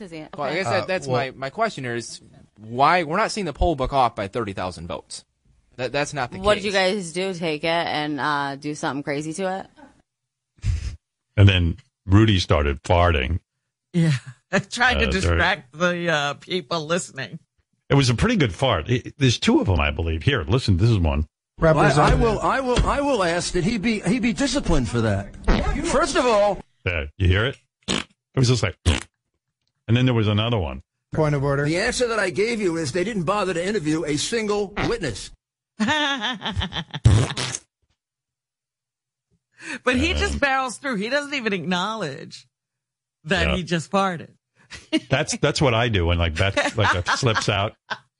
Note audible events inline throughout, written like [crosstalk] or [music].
Okay. Well, I guess that, that's Uh, well- my, my question here is why we're not seeing the poll book off by 30,000 votes. That, that's not the case. What case. did you guys do? Take it and uh, do something crazy to it? [laughs] And then Rudy started farting. Yeah. [laughs] Trying to Uh, there- distract the uh, people listening. It was a pretty good fart. It- there's two of them, I believe. Here, listen, this is one. I, I will. I will. I will ask that he be he be disciplined for that. [laughs] First of all, There, you hear it? It was just like, and then there was another one. point of order. The answer that I gave you is they didn't bother to interview a single witness. [laughs] But he uh, just barrels through. He doesn't even acknowledge that Yeah. he just farted. [laughs] That's that's what I do when like that like that [laughs] slips out.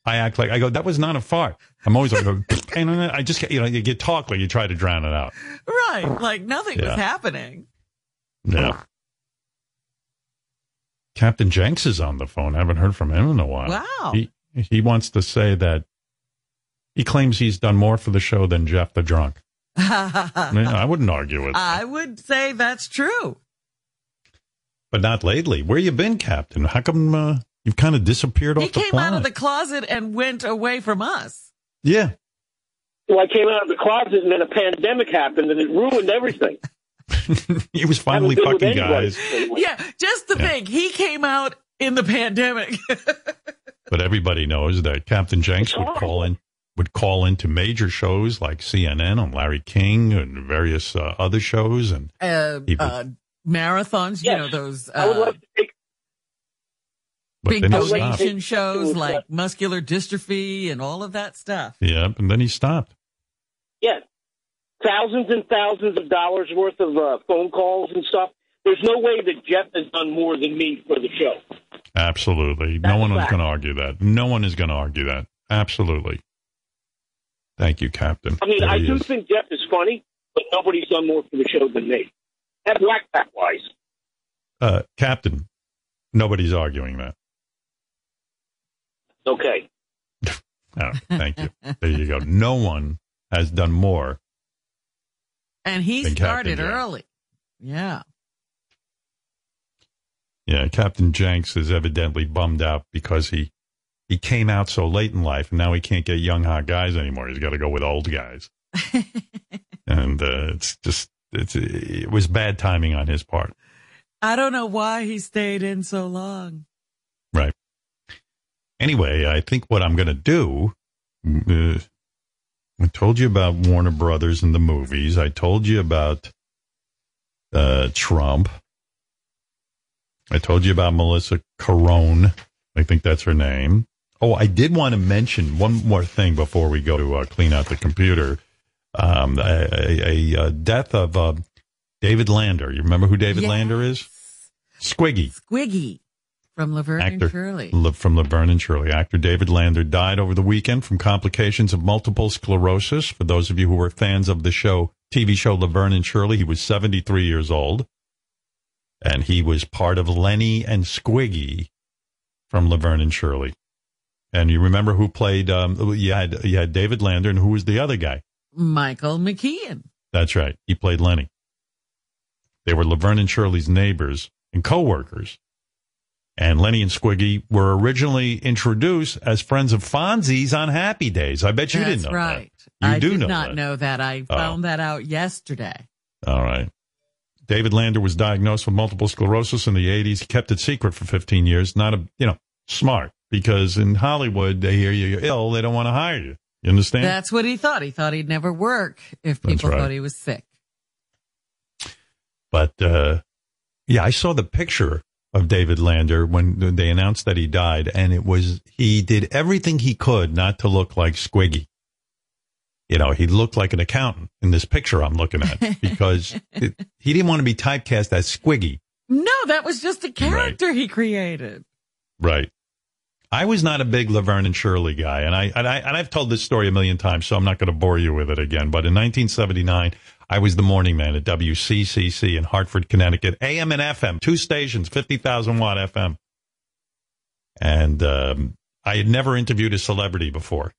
I act like I go. That was not a fart. I'm always like, and then I just you know you get talk like you try to drown it out. Right. Like nothing was happening. Yeah. Captain Janks is on the phone. I haven't heard from him in a while. Wow. He he wants to say that he claims he's done more for the show than Jeff the drunk. [laughs] I, mean, I wouldn't argue with, that. I would say that's true. but not lately. Where you been, Captain? How come uh, you've kind of disappeared He off the came out of the closet and went away from us. yeah. Well, I came out of the closet and then a pandemic happened and it ruined everything. [laughs] [laughs] he was finally Haven't been with fucking guys. Yeah, just to Yeah. think he came out in the pandemic. [laughs] But everybody knows that Captain Janks would call in would call into major shows like CNN on Larry King and various uh, other shows, and uh, He would- uh, marathons, you know, those I would uh, love to take but big donation- shows like muscular dystrophy and all of that stuff. Yeah, and then he stopped. yeah, thousands and thousands of dollars worth of uh, phone calls and stuff. There's no way that Jeff has done more than me for the show. Absolutely, That's no one is going to argue that. No one is going to argue that. Absolutely. Thank you, Captain. I mean, There I do is. think Jeff is funny, but nobody's done more for the show than me. That whack pack wise. uh, Captain. Nobody's arguing that. Okay. [laughs] Oh, thank you. there you go. No one has done more. And he started early. Yeah. Yeah, Captain Janks is evidently bummed out because he he came out so late in life, and now he can't get young hot guys anymore. He's got to go with old guys, [laughs] and uh, it's just it's it was bad timing on his part. I don't know why he stayed in so long. Right. Anyway, I think what I'm going to do. Uh, I told you about Warner Brothers and the movies. I told you about uh, Trump. I told you about Melissa Carone. I think that's her name. Oh, I did want to mention one more thing before we go to uh, clean out the computer. Um, a, a, a, uh death of uh, David Lander. You remember who David Yes. Lander is? Squiggy. Squiggy from Laverne Actor and Shirley. Le- from Laverne and Shirley. Actor David Lander died over the weekend from complications of multiple sclerosis. For those of you who were fans of the show, TV show Laverne and Shirley, he was 73 years old. And he was part of Lenny and Squiggy from Laverne and Shirley. And you remember who played, um, you had, you had David Lander and who was the other guy? Michael McKean. That's right. He played Lenny. They were Laverne and Shirley's neighbors and co-workers. And Lenny and Squiggy were originally introduced as friends of Fonzie's on Happy Days. I bet you That's didn't know right. that. You I do did know not that. know that. I Oh. found that out yesterday. All right. David Lander was diagnosed with multiple sclerosis in the 80s. He kept it secret for 15 years. Not a, you know, smart because in Hollywood, they hear you're ill. They don't want to hire you. You understand? That's what he thought. He thought he'd never work if people right. thought he was sick. But uh, yeah, I saw the picture of David Lander when they announced that he died, and it was he did everything he could not to look like Squiggy. You know, he looked like an accountant in this picture I'm looking at [laughs] because it, he didn't want to be typecast as Squiggy. No, that was just a character he created. Right. I was not a big Laverne and Shirley guy, and I and I and I've told this story a million times, so I'm not going to bore you with it again. But in 1979, I was the morning man at WCCC in Hartford, Connecticut, AM and FM, two stations, 50,000 watt FM, and um, I had never interviewed a celebrity before.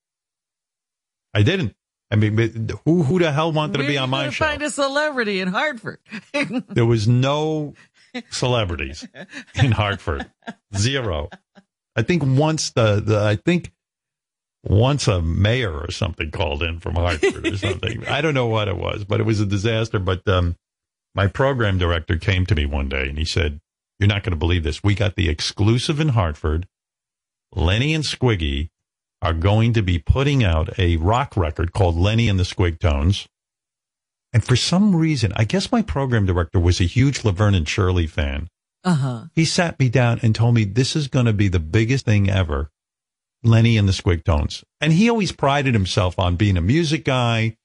I didn't. I mean, who who the hell wanted to be on my show? Find a celebrity in Hartford. There was no celebrities in Hartford. [laughs] Zero. I think once the, the I think once a mayor or something called in from Hartford or something. [laughs] I don't know what it was, but it was a disaster. But um, my program director came to me one day and he said, "You're not going to believe this. We got the exclusive in Hartford. Lenny and Squiggy are going to be putting out a rock record called Lenny and the Squig Tones." And for some reason, I guess my program director was a huge Laverne and Shirley fan. Uh huh. He sat me down and told me this is going to be the biggest thing ever. Lenny and the Squig Tones. And he always prided himself on being a music guy.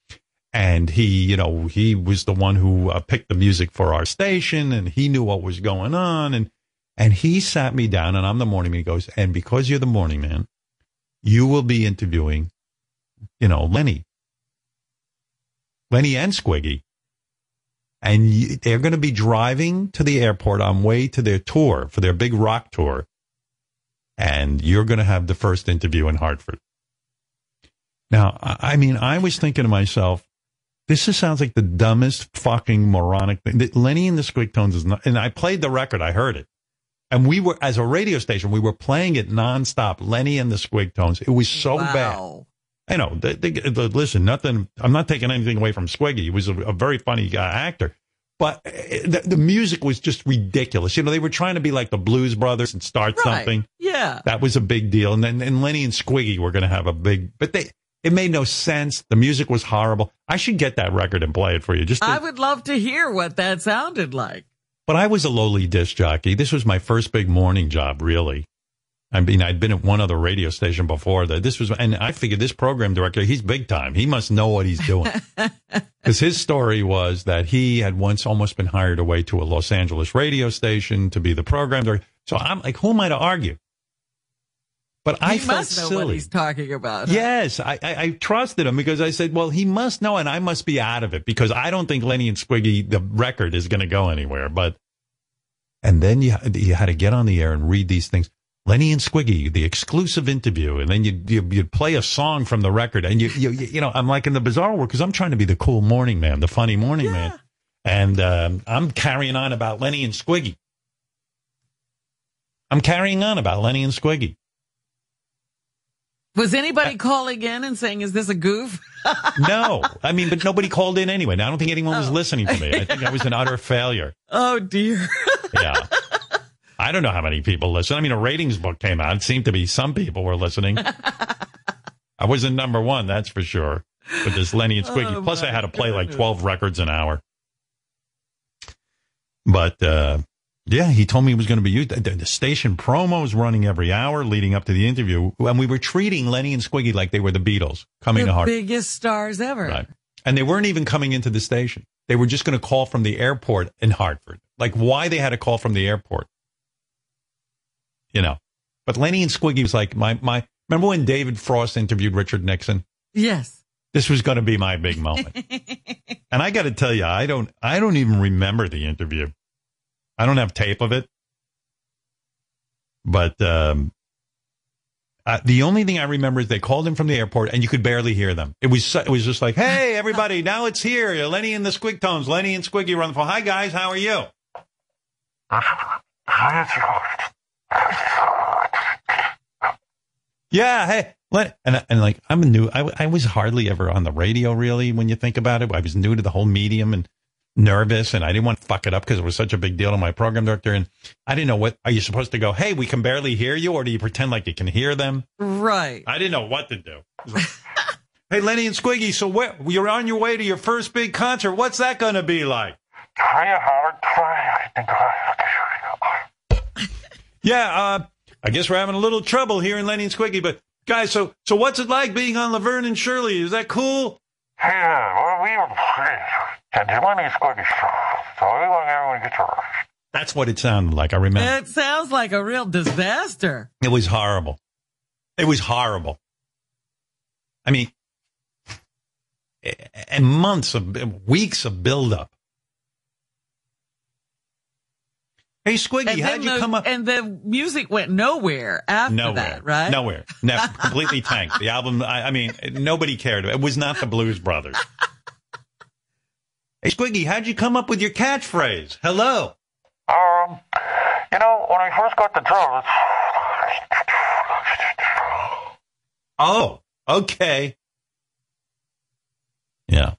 And he, you know, he was the one who uh, picked the music for our station and he knew what was going on. And, and he sat me down and I'm the morning man. He goes, and because you're the morning man, you will be interviewing, you know, Lenny, Lenny and Squiggy. And you, they're going to be driving to the airport on way to their tour for their big rock tour and you're going to have the first interview in Hartford. Now, I mean, I was thinking to myself, this just sounds like the dumbest fucking moronic thing. Lenny and the Squig Tones is not, and I played the record, I heard it. And we were, as a radio station, we were playing it nonstop. Lenny and the Squig Tones. It was so bad. Wow. I know. The, the, the- listen, nothing. I'm not taking anything away from Squiggy. He was a, a very funny uh, actor, but uh, the, the music was just ridiculous. You know, they were trying to be like the Blues Brothers and start Right. something. Yeah. That was a big deal. And then and Lenny and Squiggy were going to have a big, but they it made no sense. The music was horrible. I should get that record and play it for you. Just, to- I would love to hear what that sounded like. but I was a lowly disc jockey. This was my first big morning job, really. I mean, I'd been at one other radio station before that. This was, and I figured this program director, he's big time. He must know what he's doing. [laughs] Because his story was that he had once almost been hired away to a Los Angeles radio station to be the program director. So I'm like, who am I to argue? But I felt must know silly. what he's talking about. huh? Yes, I, I, I trusted him because I said, well, he must know and I must be out of it because I don't think Lenny and Squiggy, the record is going to go anywhere. But, and then you, you had to get on the air and read these things. Lenny and Squiggy, the exclusive interview. And then you'd, you'd, you'd play a song from the record. And you, you, you you know, I'm like in the bizarre world because I'm trying to be the cool morning man, the funny morning man. And um, I'm carrying on about Lenny and Squiggy. I'm carrying on about Lenny and Squiggy. Was anybody calling in and saying, "Is this a goof"? [laughs] No, I mean, but nobody called in anyway. Now, I don't think anyone was listening to me. I think I was an utter failure. [laughs] Oh dear. Yeah. I don't know how many people listen. I mean, a ratings book came out. It seemed to be some people were listening. [laughs] I wasn't number one, that's for sure. With this Lenny and Squiggy. Oh, Plus, I had to play like 12 records an hour. But, uh, yeah, he told me he was going to be used. The, the station promo was running every hour leading up to the interview. And we were treating Lenny and Squiggy like they were the Beatles coming to the Hartford. biggest stars ever. Right. And they weren't even coming into the station. They were just going to call from the airport in Hartford. Like why they had to call from the airport. You know. But Lenny and Squiggy was like my my remember when David Frost interviewed Richard Nixon? Yes. This was going to be my big moment. [laughs] and I got to tell you, I don't I don't even remember the interview. I don't have tape of it. But um uh, the only thing I remember is they called him from the airport, and you could barely hear them. It was it was just like, "Hey, everybody, [laughs] now it's here. Lenny and the Squig Tones. Lenny and Squiggy run the phone. Hi, guys, how are you?" [laughs] Yeah, hey, Len- and and like I'm a new. I, I was hardly ever on the radio really. When you think about it, I was new to the whole medium and nervous, and I didn't want to fuck it up because it was such a big deal to my program director. And I didn't know what are you supposed to go? Hey, we can barely hear you, or do you pretend like you can hear them? Right. I didn't know what to do. Like, [laughs] hey, Lenny and Squiggy, so where, you're on your way to your first big concert. What's that going to be like? Yeah, uh, I guess we're having a little trouble here in Lenny and Squiggy, but guys, so so what's it like being on Laverne and Shirley? Is that cool? yeah That's what it sounded like. I remember. It sounds like a real disaster. It was horrible. It was horrible. I mean, and months of weeks of buildup. Hey, Squiggy, how'd then you the, come up? and the music went nowhere after Nowhere, that, right? Nowhere, Never, [laughs] completely tanked. The album, I, I mean, nobody cared. It was not the Blues Brothers. hey, Squiggy, how'd you come up with your catchphrase? Hello. Um, you know, when I first got the job, Oh, okay. Yeah,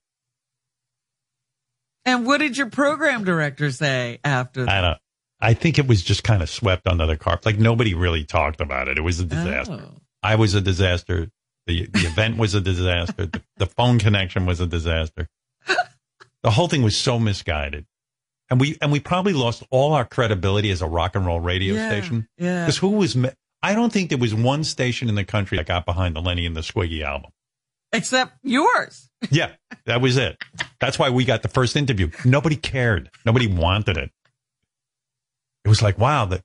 And what did your program director say after that? I don't. I think it was just kind of swept under the carpet. Like nobody really talked about it. It was a disaster. Oh. I was a disaster. The the event was a disaster. The, the phone connection was a disaster. The whole thing was so misguided, and we and we probably lost all our credibility as a rock and roll radio Yeah, station. yeah. Because who was? me- I don't think there was one station in the country that got behind the Lenny and the Squiggy album. Except yours. Yeah, that was it. That's why we got the first interview. Nobody cared. Nobody wanted it. It was like, wow, that,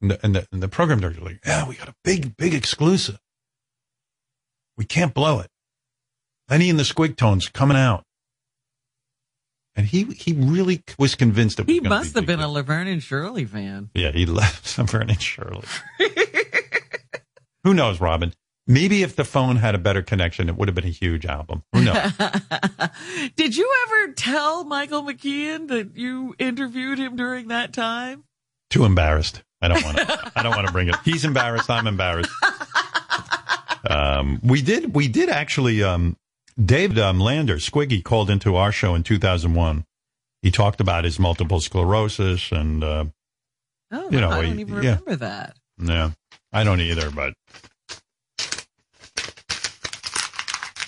and the, and the, and the program director was like, yeah, we got a big, big exclusive. We can't blow it. Lenny and the Squig Tones coming out. And he, he really was convinced was He must be have been a. Laverne and Shirley fan. Yeah, he left [laughs] Laverne and Shirley. [laughs] Who knows, Robin? Maybe if the phone had a better connection, it would have been a huge album. Who knows? [laughs] Did you ever tell Michael McKean that you interviewed him during that time? Too embarrassed. I don't want to. I don't want to bring it. He's embarrassed. I'm embarrassed. Um, we did. We did actually. Um, David um, Lander, Squiggy, called into our show in 2001. He talked about his multiple sclerosis, and uh, Oh, You know, I don't even yeah. remember that. yeah, I don't either. But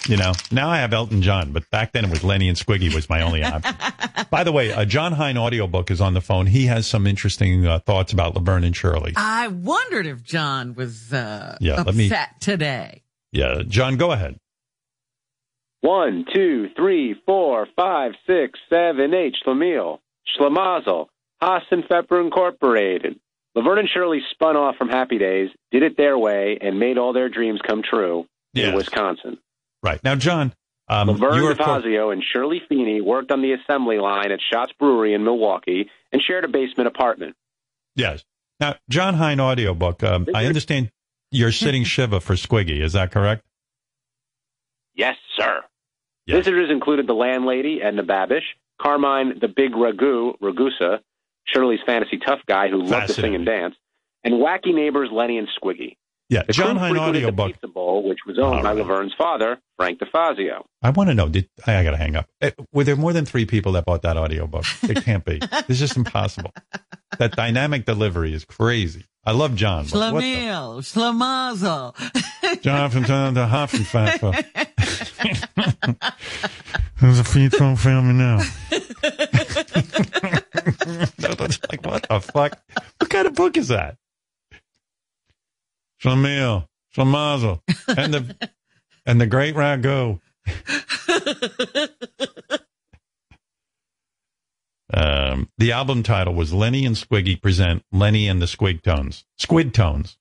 you know, now I have Elton John, but back then it was Lenny and Squiggy was my only option. [laughs] By the way, a John Hine audiobook is on the phone. He has some interesting uh, thoughts about Laverne and Shirley. I wondered if John was uh, Yeah, upset let me- today. Yeah, John, go ahead. One, two, three, four, five, six, seven, eight. Schlemiel, Schlemazel, Hasenpfeffer Incorporated. Laverne and Shirley spun off from Happy Days, did it their way, and made all their dreams come true Yes. in Wisconsin. Right now, John, um, Laverne you are co- DeFazio and Shirley Feeney worked on the assembly line at Shotz Brewery in Milwaukee and shared a basement apartment. yes. Now, John Hine audiobook. Um, I understand you're [laughs] sitting Shiva for Squiggy. Is that correct? Yes, sir. Yes. Visitors included the landlady, Edna Babish, Carmine the Big Ragu, Ragusa, Shirley's fantasy tough guy who loved to sing and dance, and wacky neighbors Lenny and Squiggy. Yeah, The John crew Hine frequented the audiobook. Pizza Bowl, which was owned All by right. Laverne's father, Frank DeFazio. I want to know. Did I, I got to hang up? Uh, Were there more than three people that bought that audiobook? It can't be. [laughs] It's just impossible. That dynamic delivery is crazy. I love John. but what Schlemiel, Schlemazel. John from John the Hoffenpfeffer. [laughs] There's a Featon family now. [laughs] Like, what the fuck? What kind of book is that? Shamil, Shamazel, and the [laughs] and the Great Ragu. um, the album title was Lenny and Squiggy present Lenny and the Squig Tones, Squid Tones,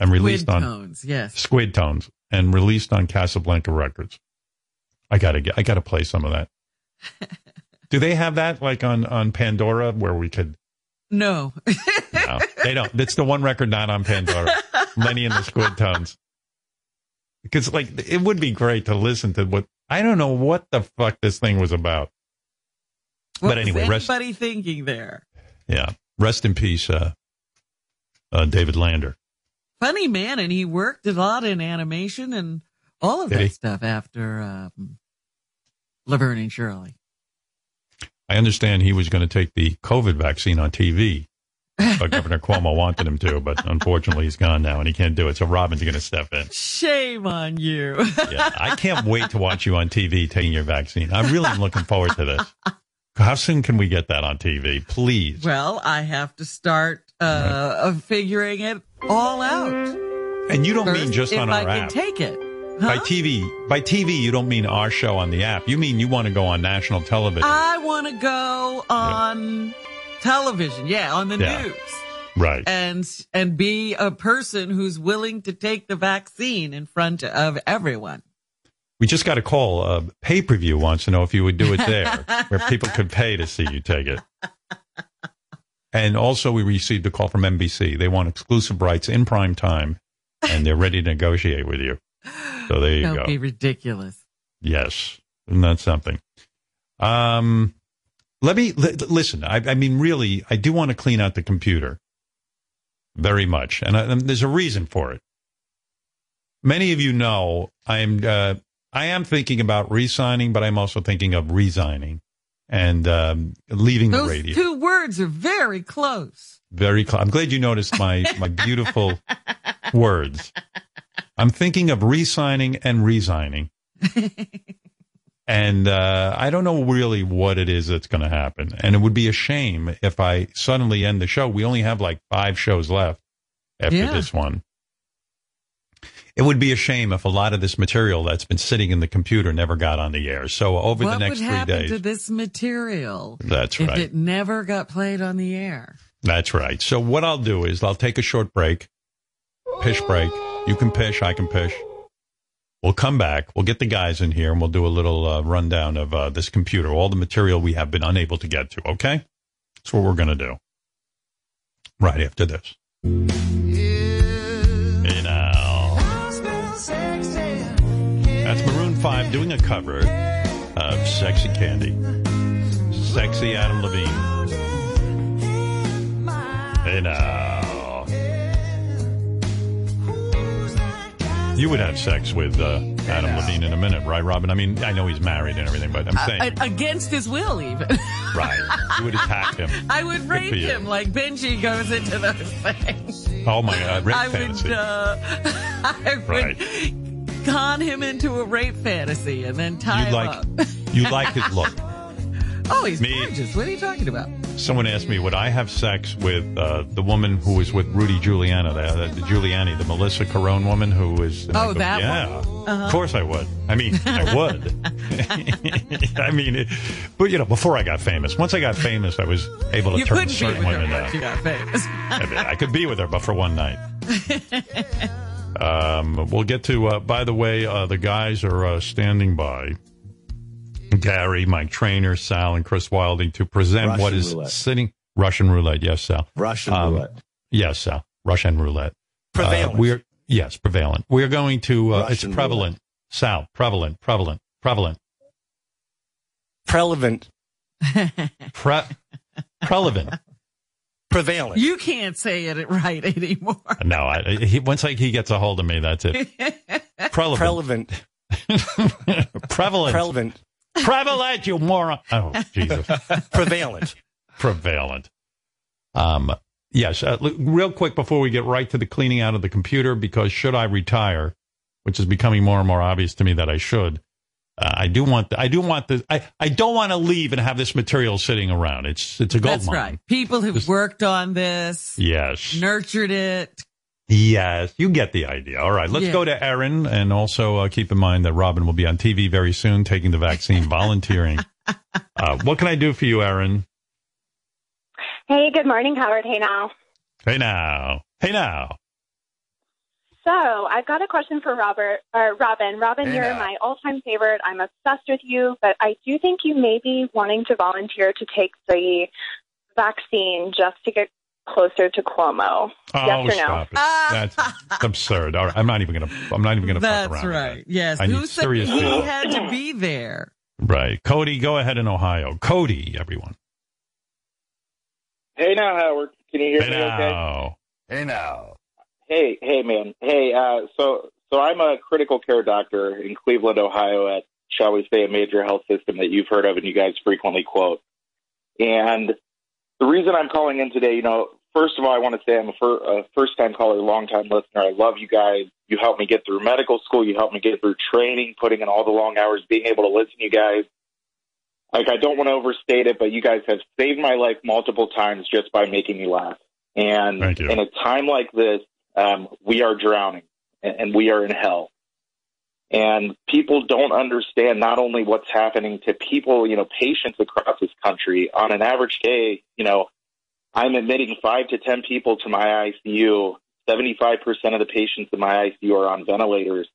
and released Squid on tones, yes. Squid Tones and released on Casablanca Records. I gotta get, I gotta play some of that. [laughs] Do they have that like on on Pandora where we could? No. [laughs] No, they don't. It's the one record not on Pandora. Lenny and the Squid Tones. Because like it would be great to listen to what I don't know what the fuck this thing was about. What But anyway, was rest- anybody thinking there? Yeah, rest in peace, uh, uh, David Lander. Funny man, and he worked a lot in animation and all of Did that he? stuff after um, Laverne and Shirley. I understand he was going to take the COVID vaccine on TV. But Governor Cuomo wanted him to, but unfortunately he's gone now and he can't do it. So Robin's going to step in. Shame on you. Yeah, I can't wait to watch you on TV taking your vaccine. I really am looking forward to this. How soon can we get that on TV, please? well, I have to start uh, of figuring it all out. And you don't First, mean just on I our can app. take it. By TV, by TV, you don't mean our show on the app. You mean you want to go on national television, I want to go on television, yeah, on the Yeah. news, right? and and be a person who's willing to take the vaccine in front of everyone. We just got a call. Uh, Pay per view wants to know if you would do it there, where [laughs] people could pay to see you take it. And also, we received a call from NBC. They want exclusive rights in prime time, and they're ready to negotiate with you. So there you Don't go. be ridiculous. Yes, isn't that something? Um, Let me li- listen. I, I mean, really, I do want to clean out the computer very much, and, I, and there's a reason for it. Many of you know I'm uh, I am thinking about re-signing, but I'm also thinking of resigning and um, leaving the Those radio. two words are very close. Very close. I'm glad you noticed my my beautiful words. I'm thinking of re-signing and resigning. [laughs] and uh, I don't know really what it is that's going to happen. And it would be a shame if I suddenly end the show. We only have like five shows left after Yeah. this one. It would be a shame if a lot of this material that's been sitting in the computer never got on the air. So over what the next three days, to this material that's if right. it never got played on the air? That's right. So what I'll do is I'll take a short break, pish break. You can pish, I can pish. We'll come back. We'll get the guys in here and we'll do a little uh, rundown of uh, this computer, all the material we have been unable to get to. Okay, that's what we're going to do. Right after this. Hey now, that's Maroon Five doing a cover of "Sexy Candy." Sexy Adam Levine. Hey now. You would have sex with uh, Adam Levine in a minute, right, Robin? I mean, I know he's married and everything, but I'm saying, A- against his will, even. [laughs] right? You would attack him. [laughs] I would for rape you. him like Benji goes into those [laughs] things. Oh my God, rape I fantasy. would, uh, I would Right. con him into a rape fantasy and then tie you him like up. you like his look. Oh, he's Me- gorgeous. What are you talking about? Someone asked me, would I have sex with uh, the woman who was with Rudy Giuliani, the, the Giuliani, the Melissa Carone woman who was? and I Oh, that yeah, one? Uh-huh. of course I would. I mean, I would. [laughs] [laughs] I mean, it, but you know, before I got famous, once I got famous, I was able to You turn certain women down. you got famous. [laughs] I, mean, I could be with her, but for one night. um, we'll get to. Uh, by the way, uh, the guys are uh, standing by. Gary, Mike Trainer, Sal, and Chris Wilding to present Russian what is roulette. sitting Russian roulette. Yes, Sal. Russian Um, roulette. Yes, Sal. Russian roulette. Prevalent. Uh, we're yes, prevalent. We're going to. Uh, it's prevalent. Sal, prevalent, prevalent, prevalent, Prevalent. [laughs] pre, prevalent. Prevalent. you can't say it right anymore. No, I, he, once like he gets a hold of me, that's it. [laughs] [laughs] Prevalent. Prevalent. prevalent. Prevalent. Prevalent, you moron. Oh, Jesus. [laughs] Prevalent. prevalent. Um, yes. Uh, look, real quick before we get right to the cleaning out of the computer, because should I retire, which is becoming more and more obvious to me that I should, uh, I do want. The, I do want the. I, I don't want to leave and have this material sitting around. It's it's a gold That's mine. right. People who've Just- worked on this, Yes. nurtured it. Yes, you get the idea. All right, let's Yeah. go to Erin, and also uh, keep in mind that Robin will be on TV very soon, taking the vaccine, [laughs] volunteering. Uh, what can I do for you, Erin? Hey, good morning, Howard. Hey now. Hey now, hey now. So I've got a question for Robert or Robin. Robin, Hey you're now. my all-time favorite. I'm obsessed with you, but I do think you may be wanting to volunteer to take the vaccine just to get closer to Cuomo. Oh, yes or no? it. That's [laughs] absurd. All right, I'm not even gonna. I'm not even gonna. fuck That's around with right. that. Yes. I need Who said serious he people. had to be there? Right, Cody, go ahead in Ohio. Cody, everyone. Hey now, Howard. Can you hear Hey me okay? now. Hey now. Hey, hey, man. Hey, uh, so so I'm a critical care doctor in Cleveland, Ohio, at shall we say a major health system that you've heard of and you guys frequently quote. And the reason I'm calling in today, you know, first of all, I want to say I'm a, fir- a first time caller, long time listener. I love you guys. You helped me get through medical school. You helped me get through training, putting in all the long hours, being able to listen to you guys. Like, I don't want to overstate it, but you guys have saved my life multiple times just by making me laugh. And in a time like this, um, we are drowning and, and we are in hell. And people don't understand not only what's happening to people, you know, patients across this country. On an average day, you know, I'm admitting five to 10 people to my ICU. 75% of the patients in my ICU are on ventilators.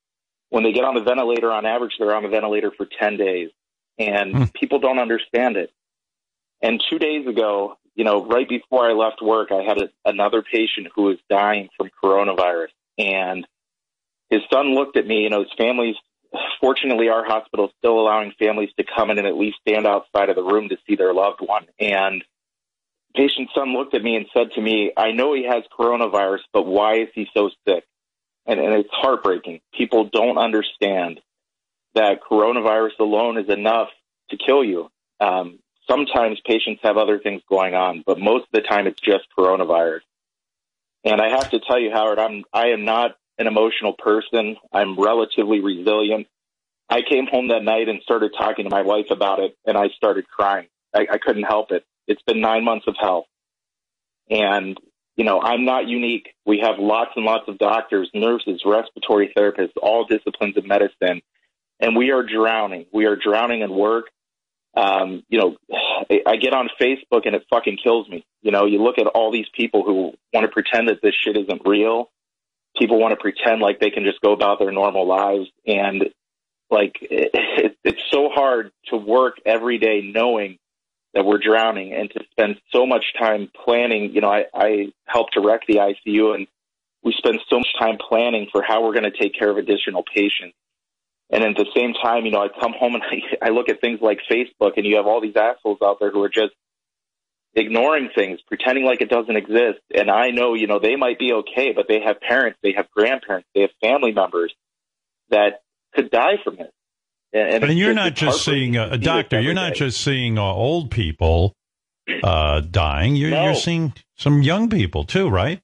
When they get on the ventilator, on average, they're on the ventilator for 10 days. And Hmm. people don't understand it. And two days ago, you know, right before I left work, I had a, another patient who was dying from coronavirus. And his son looked at me, you know, his family's fortunately, our hospital is still allowing families to come in and at least stand outside of the room to see their loved one. And patient's son looked at me and said to me, I know he has coronavirus, but why is he so sick? And, and it's heartbreaking. People don't understand that coronavirus alone is enough to kill you. Um, sometimes patients have other things going on, but most of the time it's just coronavirus. And I have to tell you, Howard, I'm I am not an emotional person. I'm relatively resilient. I came home that night and started talking to my wife about it, and I started crying. I, I couldn't help it. It's been nine months of hell. And, you know, I'm not unique. We have lots and lots of doctors, nurses, respiratory therapists, all disciplines of medicine, and we are drowning. We are drowning in work. Um, you know, I get on Facebook and it fucking kills me. You know, you look at all these people who want to pretend that this shit isn't real. People want to pretend like they can just go about their normal lives. And like, it, it, it's so hard to work every day knowing that we're drowning and to spend so much time planning. You know, I, I help direct the ICU and we spend so much time planning for how we're going to take care of additional patients. And at the same time, you know, I come home and [laughs] I, I look at things like Facebook and you have all these assholes out there who are just ignoring things, pretending like it doesn't exist. And I know, you know, they might be okay, but they have parents, they have grandparents, they have family members that could die from it. And, it's you're not just seeing a, a doctor. You're not day. just seeing uh, old people uh, dying. You're, No. you're seeing some young people too, right?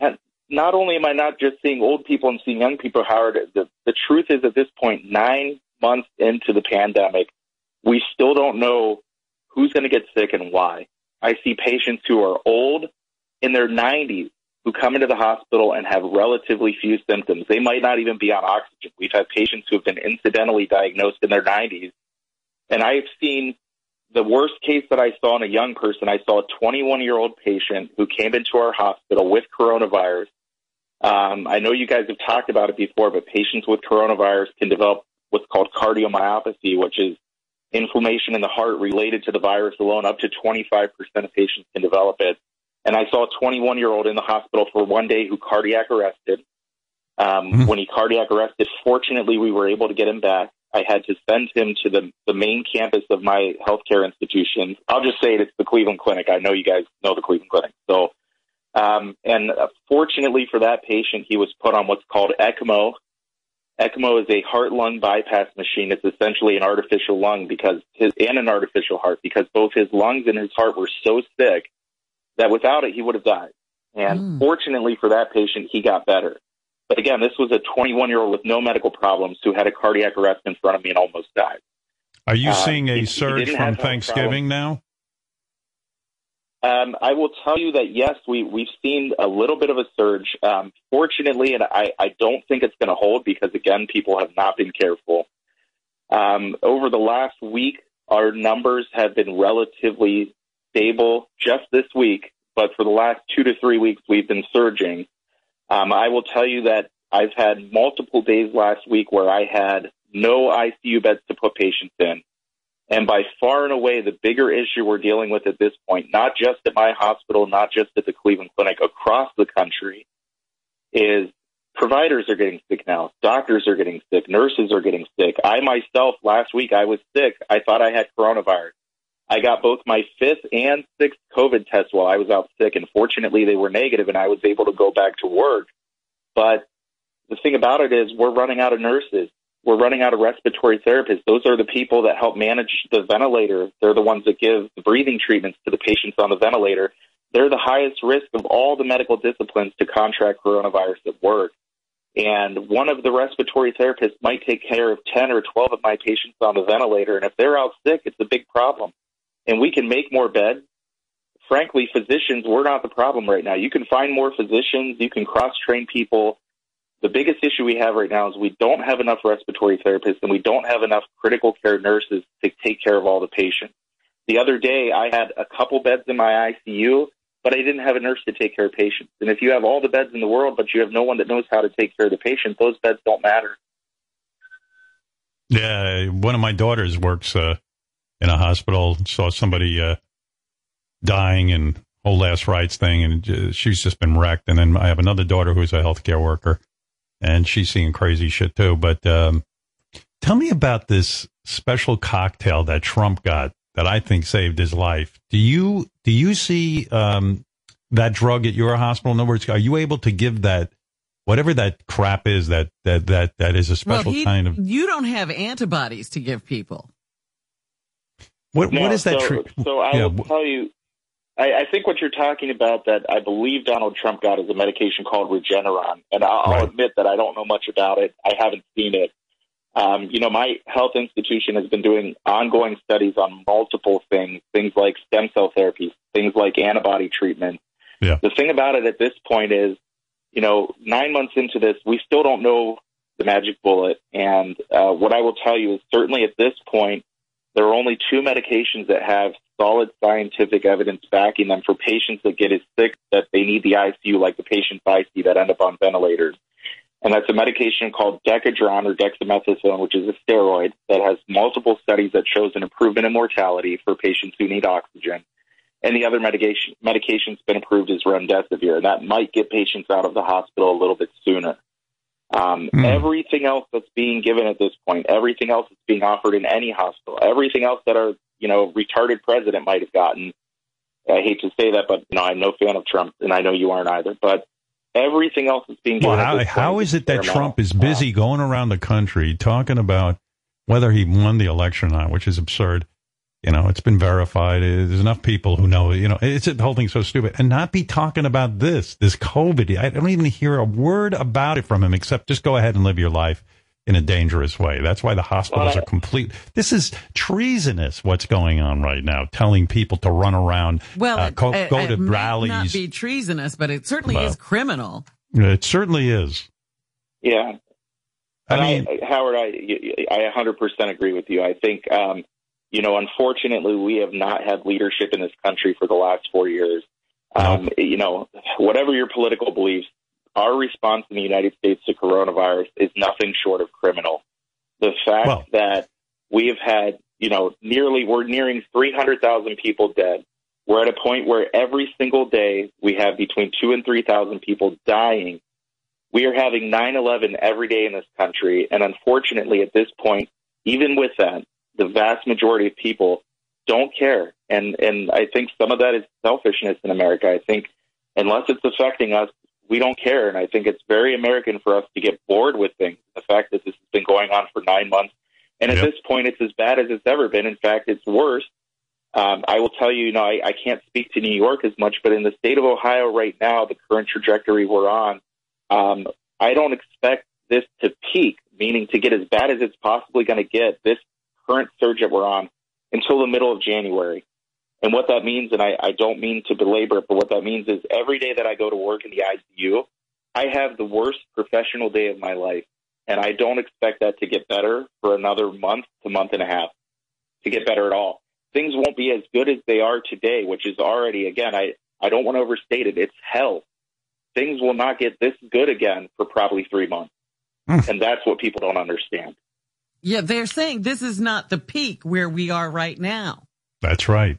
And not only am I not just seeing old people and seeing young people, Howard, the, the truth is at this point, nine months into the pandemic, we still don't know who's going to get sick and why. I see patients who are old in their 90s who come into the hospital and have relatively few symptoms. They might not even be on oxygen. We've had patients who have been incidentally diagnosed in their 90s. And I've seen the worst case that I saw in a young person. I saw a 21 year old patient who came into our hospital with coronavirus. Um, I know you guys have talked about it before, but patients with coronavirus can develop what's called cardiomyopathy, which is inflammation in the heart related to the virus alone. Up to 25% of patients can develop it. And I saw a 21 year old in the hospital for one day who cardiac arrested. Um, Mhm. When he cardiac arrested, fortunately, we were able to get him back. I had to send him to the, the main campus of my healthcare institution. I'll just say it, it's the Cleveland Clinic. I know you guys know the Cleveland Clinic. So, um, and uh, fortunately for that patient, he was put on what's called ECMO. ECMO is a heart lung bypass machine. It's essentially an artificial lung because his, and an artificial heart because both his lungs and his heart were so sick that without it, he would have died. And Mm. fortunately for that patient, he got better. But again, this was a 21 year old with no medical problems who had a cardiac arrest in front of me and almost died. Are you Uh, seeing a he surge didn't from have health Thanksgiving now? Um, I will tell you that yes, we we've seen a little bit of a surge. Um, fortunately, and I, I don't think it's going to hold because again, people have not been careful. Um, over the last week, our numbers have been relatively stable. Just this week, but for the last two to three weeks, we've been surging. Um, I will tell you that I've had multiple days last week where I had no ICU beds to put patients in. And by far and away, the bigger issue we're dealing with at this point, not just at my hospital, not just at the Cleveland Clinic, across the country, is providers are getting sick now. Doctors are getting sick. Nurses are getting sick. I myself, last week, I was sick. I thought I had coronavirus. I got both my fifth and sixth COVID test while I was out sick, and fortunately, they were negative, and I was able to go back to work. But the thing about it is, we're running out of nurses we're running out of respiratory therapists. Those are the people that help manage the ventilator. They're the ones that give the breathing treatments to the patients on the ventilator. They're the highest risk of all the medical disciplines to contract coronavirus at work. And one of the respiratory therapists might take care of 10 or 12 of my patients on the ventilator. And if they're out sick, it's a big problem. And we can make more beds. Frankly, physicians, we're not the problem right now. You can find more physicians. You can cross train people the biggest issue we have right now is we don't have enough respiratory therapists and we don't have enough critical care nurses to take care of all the patients. The other day, I had a couple beds in my ICU, but I didn't have a nurse to take care of patients. And if you have all the beds in the world, but you have no one that knows how to take care of the patient, those beds don't matter. Yeah, one of my daughters works uh, in a hospital. Saw somebody uh, dying and whole last rites thing, and uh, she's just been wrecked. And then I have another daughter who's a healthcare worker, and she's seeing crazy shit too. But um, tell me about this special cocktail that Trump got that I think saved his life. Do you do you see um, that drug at your hospital? In other words, are you able to give that whatever that crap is that that that that is a special well, he, kind of you don't have antibodies to give people. what No, what is that? So, tr- so I yeah, will tell you, I, I think what you're talking about that I believe Donald Trump got is a medication called Regeneron, and I'll, I'll Right. admit that I don't know much about it. I haven't seen it. Um, you know, my health institution has been doing ongoing studies on multiple things, things like stem cell therapies, things like antibody treatment. Yeah. The thing about it at this point is, you know, nine months into this, we still don't know the magic bullet. And uh, what I will tell you is certainly at this point, there are only two medications that have solid scientific evidence backing them for patients that get as sick that they need the ICU, like the patients I see that end up on ventilators. And that's a medication called Decadron or dexamethasone, which is a steroid that has multiple studies that shows an improvement in mortality for patients who need oxygen. And the other medication medication's been approved is remdesivir, and that might get patients out of the hospital a little bit sooner. Um, Hmm. Everything else that's being given at this point, everything else that's being offered in any hospital, everything else that our you know retarded president might have gotten. I hate to say that, but you know I'm no fan of Trump, and I know you aren't either. But everything else that's being Well, given. how, how is it that. Trump is busy going around the country talking about whether he won the election or not, which is absurd? You know, it's been verified. Uh, there's enough people who know. You know, it's the whole thing's so stupid, and not be talking about this, this COVID. I don't even hear a word about it from him, except just go ahead and live your life in a dangerous way. That's why the hospitals Well, are complete. This is treasonous. What's going on right now? Telling people to run around, Well, uh, it, go, it- go it to may rallies. not be treasonous, but it certainly Well. is criminal. it certainly is. Yeah, I mean, I, Howard, I I 100% agree with you. I think, um, you know, unfortunately, we have not had leadership in this country for the last four years. Um, You know, whatever your political beliefs, our response in the United States to coronavirus is nothing short of criminal. The fact Well- that we have had, you know, nearly we're nearing 300,000 people dead. We're at a point where every single day we have between two and 3,000 people dying. We are having 9-11 every day in this country. And unfortunately at this point even with that the vast majority of people don't care. And and i think some of that is selfishness in america. I think unless it's affecting us we don't care. And i think it's very american for us to get bored with things. The fact that this has been going on for nine months. And at Yep. this point it's as bad as it's ever been. In fact it's worse. Um, I will tell you, you know, I, I can't speak to New York as much, but in the state of Ohio right now, the current trajectory we're on, um, I don't expect this to peak, meaning to get as bad as it's possibly going to get this current surge that we're on until the middle of January. And what that means, and I, I don't mean to belabor it, but what that means is every day that I go to work in the ICU, I have the worst professional day of my life. And I don't expect that to get better for another month to month and a half to get better at all. Things won't be as good as they are today, which is already, again, I, I don't want to overstate it. It's hell. Things will not get this good again for probably three months. Hmm. and that's what people don't understand. Yeah, they're saying this is not the peak where we are right now. that's right.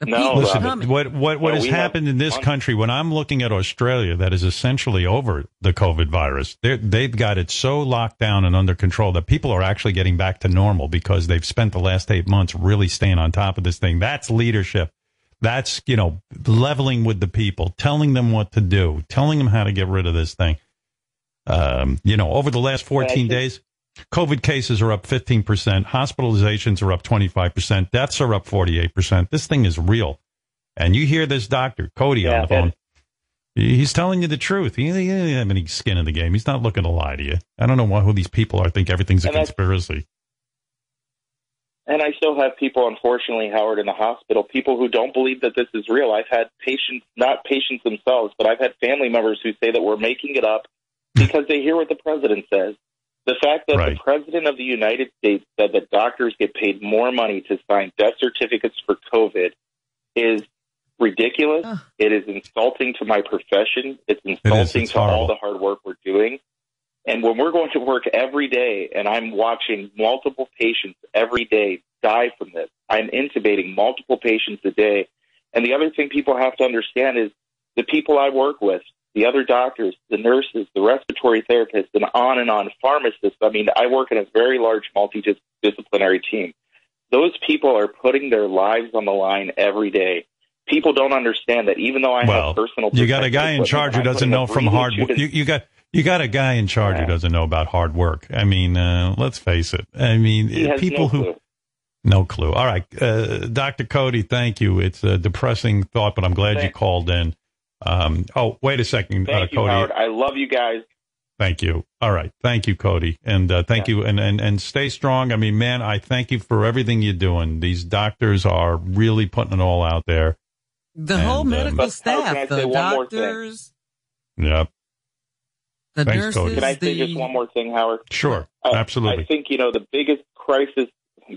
The No, Listen, coming. what what what Well, has happened in this months. country when I'm looking at Australia that is essentially over the COVID virus. They they've got it so locked down and under control that people are actually getting back to normal because they've spent the last 8 months really staying on top of this thing. That's leadership. That's, you know, leveling with the people, telling them what to do, telling them how to get rid of this thing. Um, you know, over the last 14 think- days, COVID cases are up 15%, hospitalizations are up 25%, deaths are up 48%. This thing is real. And you hear this doctor, Cody, on Yeah, the phone. He's telling you the truth. He, he doesn't have any skin in the game. He's not looking to lie to you. I don't know why, who these people are. I think everything's a And conspiracy. And I still have people, unfortunately, Howard, in the hospital, people who don't believe that this is real. I've had patients, not patients themselves, but I've had family members who say that we're making it up because they hear what the president says. The fact that Right. the president of the United States said that doctors get paid more money to sign death certificates for COVID is ridiculous. Ugh. It is insulting to my profession. It's insulting It's to all the hard work we're doing. And when we're going to work every day and I'm watching multiple patients every day die from this, I'm intubating multiple patients a day. And the other thing people have to understand is the people I work with, the other doctors, the nurses, the respiratory therapists, and on and on, pharmacists. I mean, I work in a very large multidisciplinary team. Those people are putting their lives on the line every day. People don't understand that even though I well, have personal you got a guy in charge who doesn't know from hard. work. You, you got you got a guy in charge who doesn't know about hard work. I mean, uh, let's face it. I mean, people no who clue. no clue. All right, uh, Doctor Cody, thank you. It's a depressing thought, but I'm glad you called in. Um, oh, wait a second, Thank uh, you, Cody. Howard. I love you guys. Thank you. All right. Thank you, Cody. And uh, thank you. And, and, and stay strong. I mean, man, I thank you for everything you're doing. These doctors are really putting it all out there. The And, whole um, medical But how can I staff, the say one more thing? doctors, Yep. the Thanks, nurses, Cody. Can I say the just one more thing, Howard? Sure. I- Absolutely. I think, you know, the biggest crisis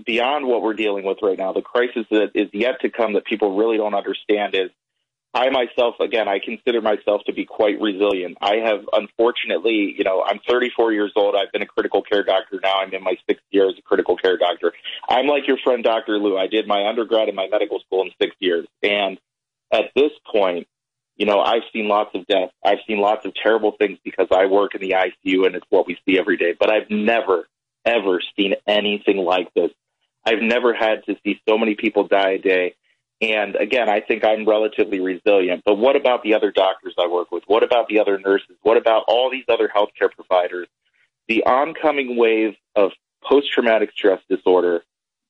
beyond what we're dealing with right now, the crisis that is yet to come that people really don't understand is I myself, again, I consider myself to be quite resilient. I have, unfortunately, you know, I'm 34 years old. I've been a critical care doctor now. I'm in my sixth year as a critical care doctor. I'm like your friend, Dr. Lou. I did my undergrad and my medical school in six years. And at this point, you know, I've seen lots of death. I've seen lots of terrible things because I work in the ICU and it's what we see every day. But I've never, ever seen anything like this. I've never had to see so many people die a day. And again, I think I'm relatively resilient. But what about the other doctors I work with? What about the other nurses? What about all these other healthcare providers? The oncoming wave of post traumatic stress disorder,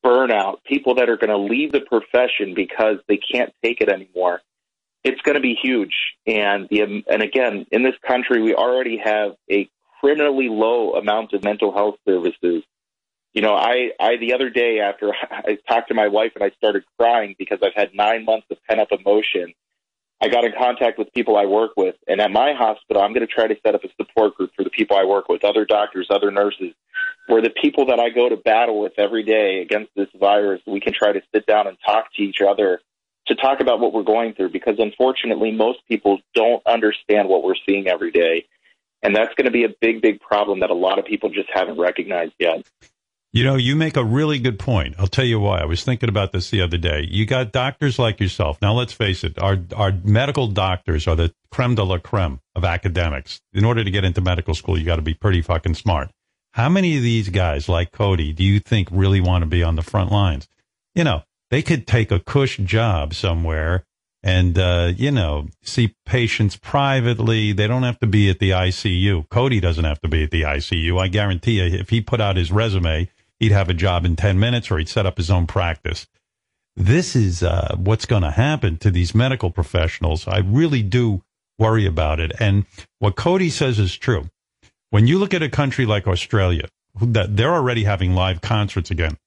burnout, people that are going to leave the profession because they can't take it anymore. It's going to be huge. And the, and again, in this country, we already have a criminally low amount of mental health services. You know, I, I the other day after [laughs] I talked to my wife and I started crying because I've had nine months of pent up emotion. I got in contact with people I work with, and at my hospital, I'm going to try to set up a support group for the people I work with, other doctors, other nurses, where the people that I go to battle with every day against this virus, we can try to sit down and talk to each other to talk about what we're going through because unfortunately most people don't understand what we're seeing every day. And that's going to be a big, big problem that a lot of people just haven't recognized yet. You know, you make a really good point. I'll tell you why. I was thinking about this the other day. You got doctors like yourself. Now, let's face it, our, our medical doctors are the creme de la creme of academics. In order to get into medical school, you got to be pretty fucking smart. How many of these guys like Cody do you think really want to be on the front lines? You know, they could take a cush job somewhere and, uh, you know, see patients privately. They don't have to be at the ICU. Cody doesn't have to be at the ICU. I guarantee you, if he put out his resume, he'd have a job in 10 minutes or he'd set up his own practice. This is uh, what's going to happen to these medical professionals. I really do worry about it. And what Cody says is true. When you look at a country like Australia, that they're already having live concerts again.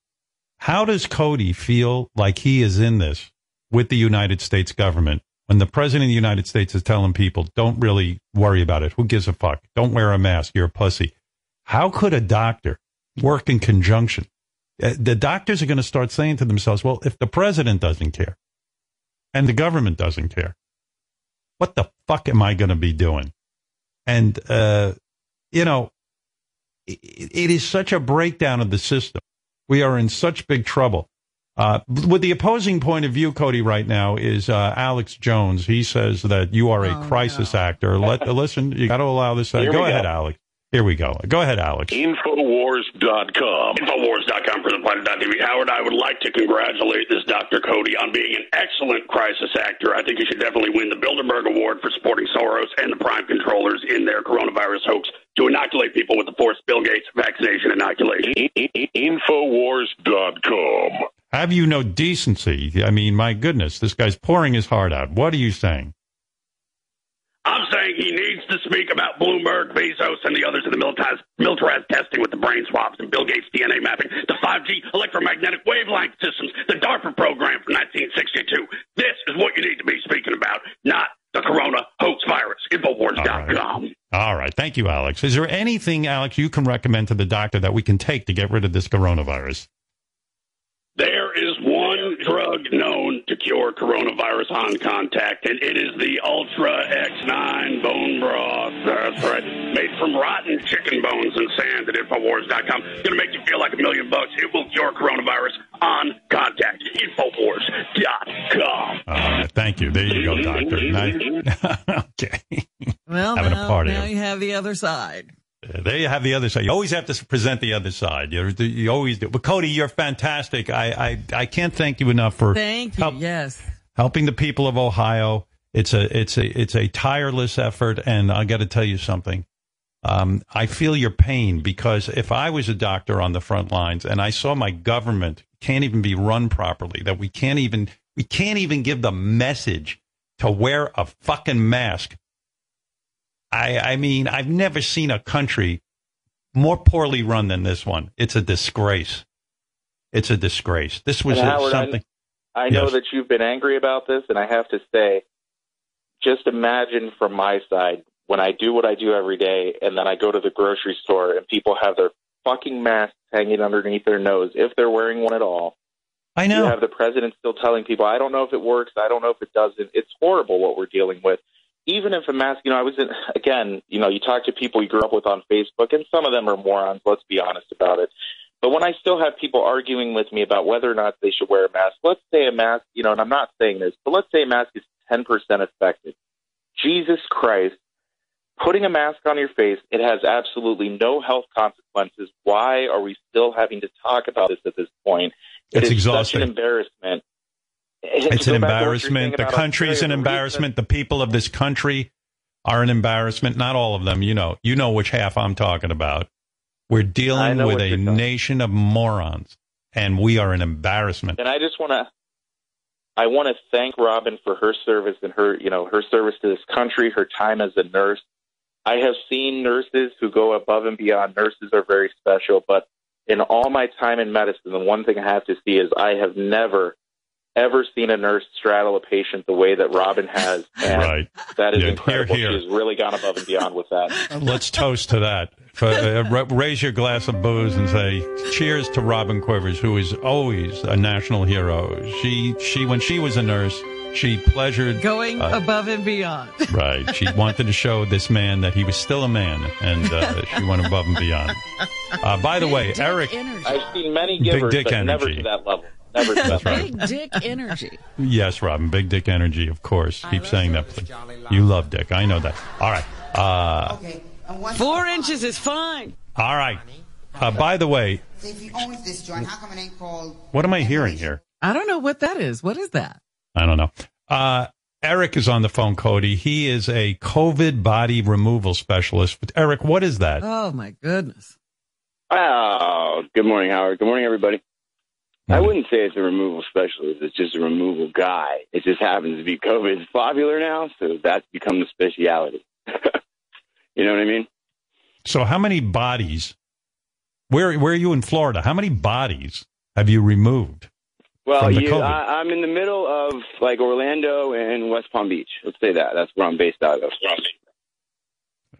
How does Cody feel like he is in this with the United States government when the president of the United States is telling people, don't really worry about it. Who gives a fuck? Don't wear a mask. You're a pussy. How could a doctor work in conjunction? Uh, The doctors are going to start saying to themselves, well, if the president doesn't care and the government doesn't care, what the fuck am I going to be doing? And, uh, you know, it, it is such a breakdown of the system. We are in such big trouble. Uh, with the opposing point of view, Cody, right now is uh, Alex Jones. He says that you are a Oh, crisis actor. Let listen. You got to allow this. Uh, Here go ahead. Alex. Here we go. Go ahead, Alex. Infowars.com. Infowars.com for the Planet.tv. Howard, I would like to congratulate this Dr. Cody on being an excellent crisis actor. I think he should definitely win the Bilderberg Award for supporting Soros and the prime controllers in their coronavirus hoax to inoculate people with the forced Bill Gates vaccination inoculation. Infowars.com. Have you no decency? I mean, my goodness, this guy's pouring his heart out. What are you saying? I'm saying he needs to speak about Bloomberg, Bezos, and the others in the militarized, militarized testing with the brain swaps and Bill Gates' DNA mapping, the 5G electromagnetic wavelength systems, the DARPA program from 1962. This is what you need to be speaking about, not the corona hoax virus. Infowars.com. All right. Thank you, Alex. Is there anything, Alex, you can recommend to the doctor that we can take to get rid of this coronavirus? There is one drug known to cure coronavirus on contact, and it is the Ultra X9 bone broth. That's right. Made from rotten chicken bones and sand at Infowars.com. It's going to make you feel like a million bucks. It will cure coronavirus on contact. Infowars.com. Uh, thank you. There you go, doctor. Nice. [laughs] okay. Well, Having a party. now you have the other side. There you have the other side. You always have to present the other side. You, you always do. But Cody, you're fantastic. I, I, I can't thank you enough for Thank you. Yes. helping the people of Ohio. It's a it's a it's a tireless effort, and I got to tell you something. Um, I feel your pain because if I was a doctor on the front lines and I saw my government can't even be run properly, that we can't even we can't even give the message to wear a fucking mask. I I mean I've never seen a country more poorly run than this one. It's a disgrace. It's a disgrace. This was Howard, I- something. I know Yes. that you've been angry about this, and I have to say, just imagine from my side when I do what I do every day, and then I go to the grocery store and people have their fucking masks hanging underneath their nose, if they're wearing one at all. I know. You have the president still telling people, I don't know if it works, I don't know if it doesn't. It's horrible what we're dealing with. Even if a mask, you know, I was in, [laughs] again, you know, you talk to people you grew up with on Facebook, and some of them are morons, let's be honest about it. But when I still have people arguing with me about whether or not they should wear a mask, let's say a mask, you know, and I'm not saying this, but let's say a mask is 10% effective. Jesus Christ, putting a mask on your face, it has absolutely no health consequences. Why are we still having to talk about this at this point? It It's exhausting. Such an embarrassment. It's an go back to what you're saying embarrassment. The country's an Australia, reason- embarrassment. The people of this country are an embarrassment. Not all of them. You know, you know which half I'm talking about. We're dealing with a nation of morons, and we are an embarrassment. And I just want to, I want to thank Robin for her service and her, you know, her service to this country, her time as a nurse. I have seen nurses who go above and beyond. Nurses are very special, but in all my time in medicine, the one thing I have to see is I have never, ever seen a nurse straddle a patient the way that Robin has. [laughs] And Right. That is Yeah, incredible. here, here. She's really gone above and beyond with that. [laughs] Let's toast to that. For, uh, raise your glass of booze and say cheers to Robin Quivers, who is always a national hero. She, she, when she was a nurse, she pleasured Going uh, above and beyond. [laughs] Right. She wanted to show this man that he was still a man, and uh, she went above and beyond. Uh, by the way, Eric, I've seen many Big givers, dick but never to that level. Never to [laughs] that. Big dick energy. yes, Robin, big dick energy, of course. Keep saying that, please. You love dick. I know that. All right. Uh, Four inches is fine. all right. Uh, by the way, So if he owns this joint, how come it ain't called? what am I hearing here? I don't know what that is. What is that? I don't know. Uh, Eric is on the phone, Cody. He is a COVID body removal specialist. But Eric, what is that? Oh my goodness. Oh, good morning, Howard. Good morning, everybody. I wouldn't say it's a removal specialist. It's just a removal guy. It just happens to be [laughs] COVID is popular now, so that's become the speciality. [laughs] you know what I mean? So, how many bodies? Where Where are you in Florida? How many bodies have you removed? Well, you, I, I'm in the middle of like Orlando and West Palm Beach. Let's say that. That's where I'm based out of.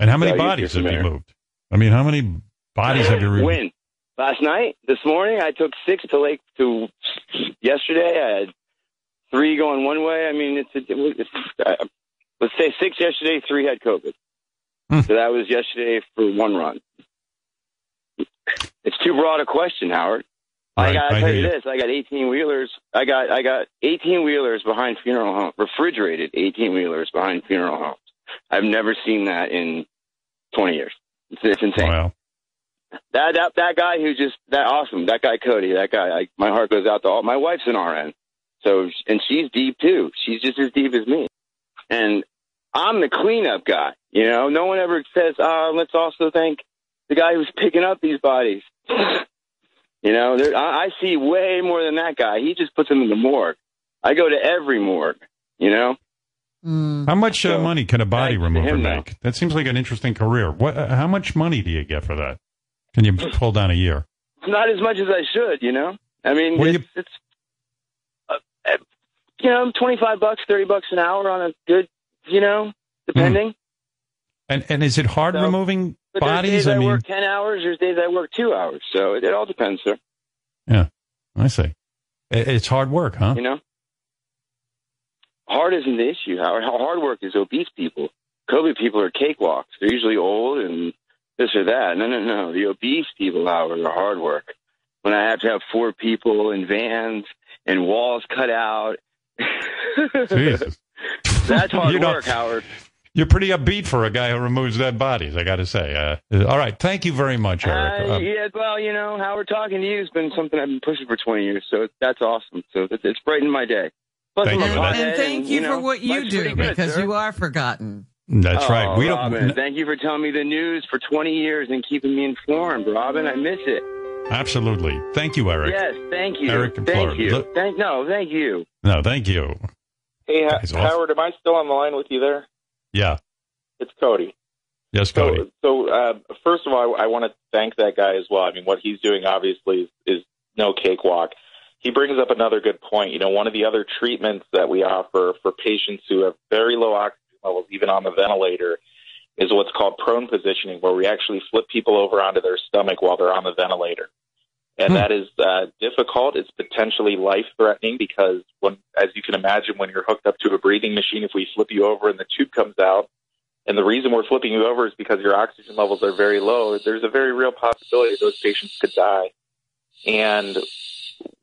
And how many So, bodies have you moved? I mean, how many bodies have you [clears throat] removed? When? Last night? This morning? I took six to Lake to yesterday. I had three going one way. I mean, it's, a, it's uh, let's say six yesterday, three had COVID. Hmm. So that was yesterday for one run. It's too broad a question, Howard. I got to tell you you. this: I got eighteen wheelers. I got I got eighteen wheelers behind funeral home, refrigerated eighteen wheelers behind funeral homes. I've never seen that in twenty years. It's, it's insane. Wow. That that that guy who just that awesome. That guy Cody. That guy. I, my heart goes out to all. My wife's an RN, so and she's deep too. She's just as deep as me, and I'm the cleanup guy. You know, no one ever says, "Ah, let's also thank the guy who's picking up these bodies." [sighs] you know, there, I, I see way more than that guy. He just puts them in the morgue. I go to every morgue. You know. How much uh, money can a body remover him now. make? That seems like an interesting career. What? Uh, how much money do you get for that? Can you pull down a year? not as much as I should, you know. I mean, What do it's, it's uh, uh, you know, twenty five bucks, thirty bucks an hour on a good, you know, depending. And and is it hard So- removing bodies? days I, I mean, work ten hours. There's days I work two hours. So it, it all depends, sir. yeah, I see. I- It's hard work, huh? You know. hard isn't the issue. Howard. Hard work is obese people. COVID people are cakewalks. They're usually old and this or that. No, no, no. The obese people, Howard, are hard work. When I have to have four people in vans and walls cut out, Jesus. [laughs] that's hard You know- work, Howard. You're pretty upbeat for a guy who removes dead bodies, I got to say. Uh, all right. Thank you very much, Eric. Uh, Um, yeah, well, you know, Howard, talking to you has been something I've been pushing for 20 years, so that's awesome. So it's, it's brightened my day. Plus, Thank you. pothead And thank you, know, for what you do good, because sir. you are forgotten. That's oh, right. We Robin, don't. thank you for telling me the news for 20 years and keeping me informed, Robin. I miss it. Absolutely. Thank you, Eric. Yes, thank you. Eric in thank Florida. you. Look- Thank no, thank you. No, thank you. Hey, Ha- awesome. Howard, am I still on the line with you there? Yeah. It's Cody. Yes, Cody. So, uh, first of all, I, I want to thank that guy as well. I mean, what he's doing obviously is, is no cakewalk. He brings up another good point. You know, one of the other treatments that we offer for patients who have very low oxygen levels, even on the ventilator, is what's called prone positioning, where we actually flip people over onto their stomach while they're on the ventilator. And that is uh, difficult. It's potentially life threatening because, when, as you can imagine, when you're hooked up to a breathing machine, if we flip you over and the tube comes out, and the reason we're flipping you over is because your oxygen levels are very low. There's a very real possibility those patients could die. And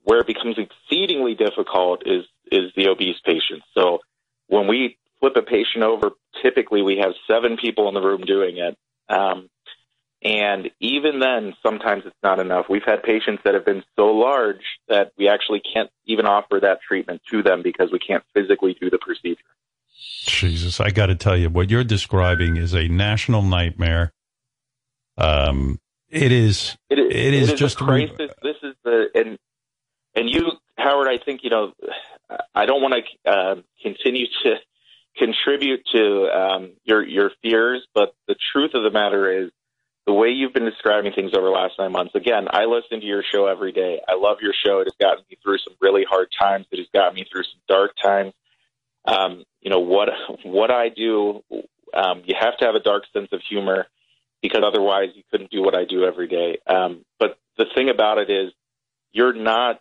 where it becomes exceedingly difficult is is the obese patients. So when we flip a patient over, typically we have seven people in the room doing it. Um, and even then, sometimes it's not enough. We've had patients that have been so large that we actually can't even offer that treatment to them because we can't physically do the procedure. Jesus, I got to tell you, what you're describing is a national nightmare. Um, it is. It is, It is a just a- crisis. This is the and and you, Howard. I think you know. I don't want to uh, continue to contribute to um, your your fears, but the truth of the matter is the way you've been describing things over the last nine months. Again, I listen to your show every day. I love your show. It has gotten me through some really hard times. It has gotten me through some dark times. Um, you know what what I do. Um, you have to have a dark sense of humor because otherwise you couldn't do what I do every day. Um, but the thing about it is, you're not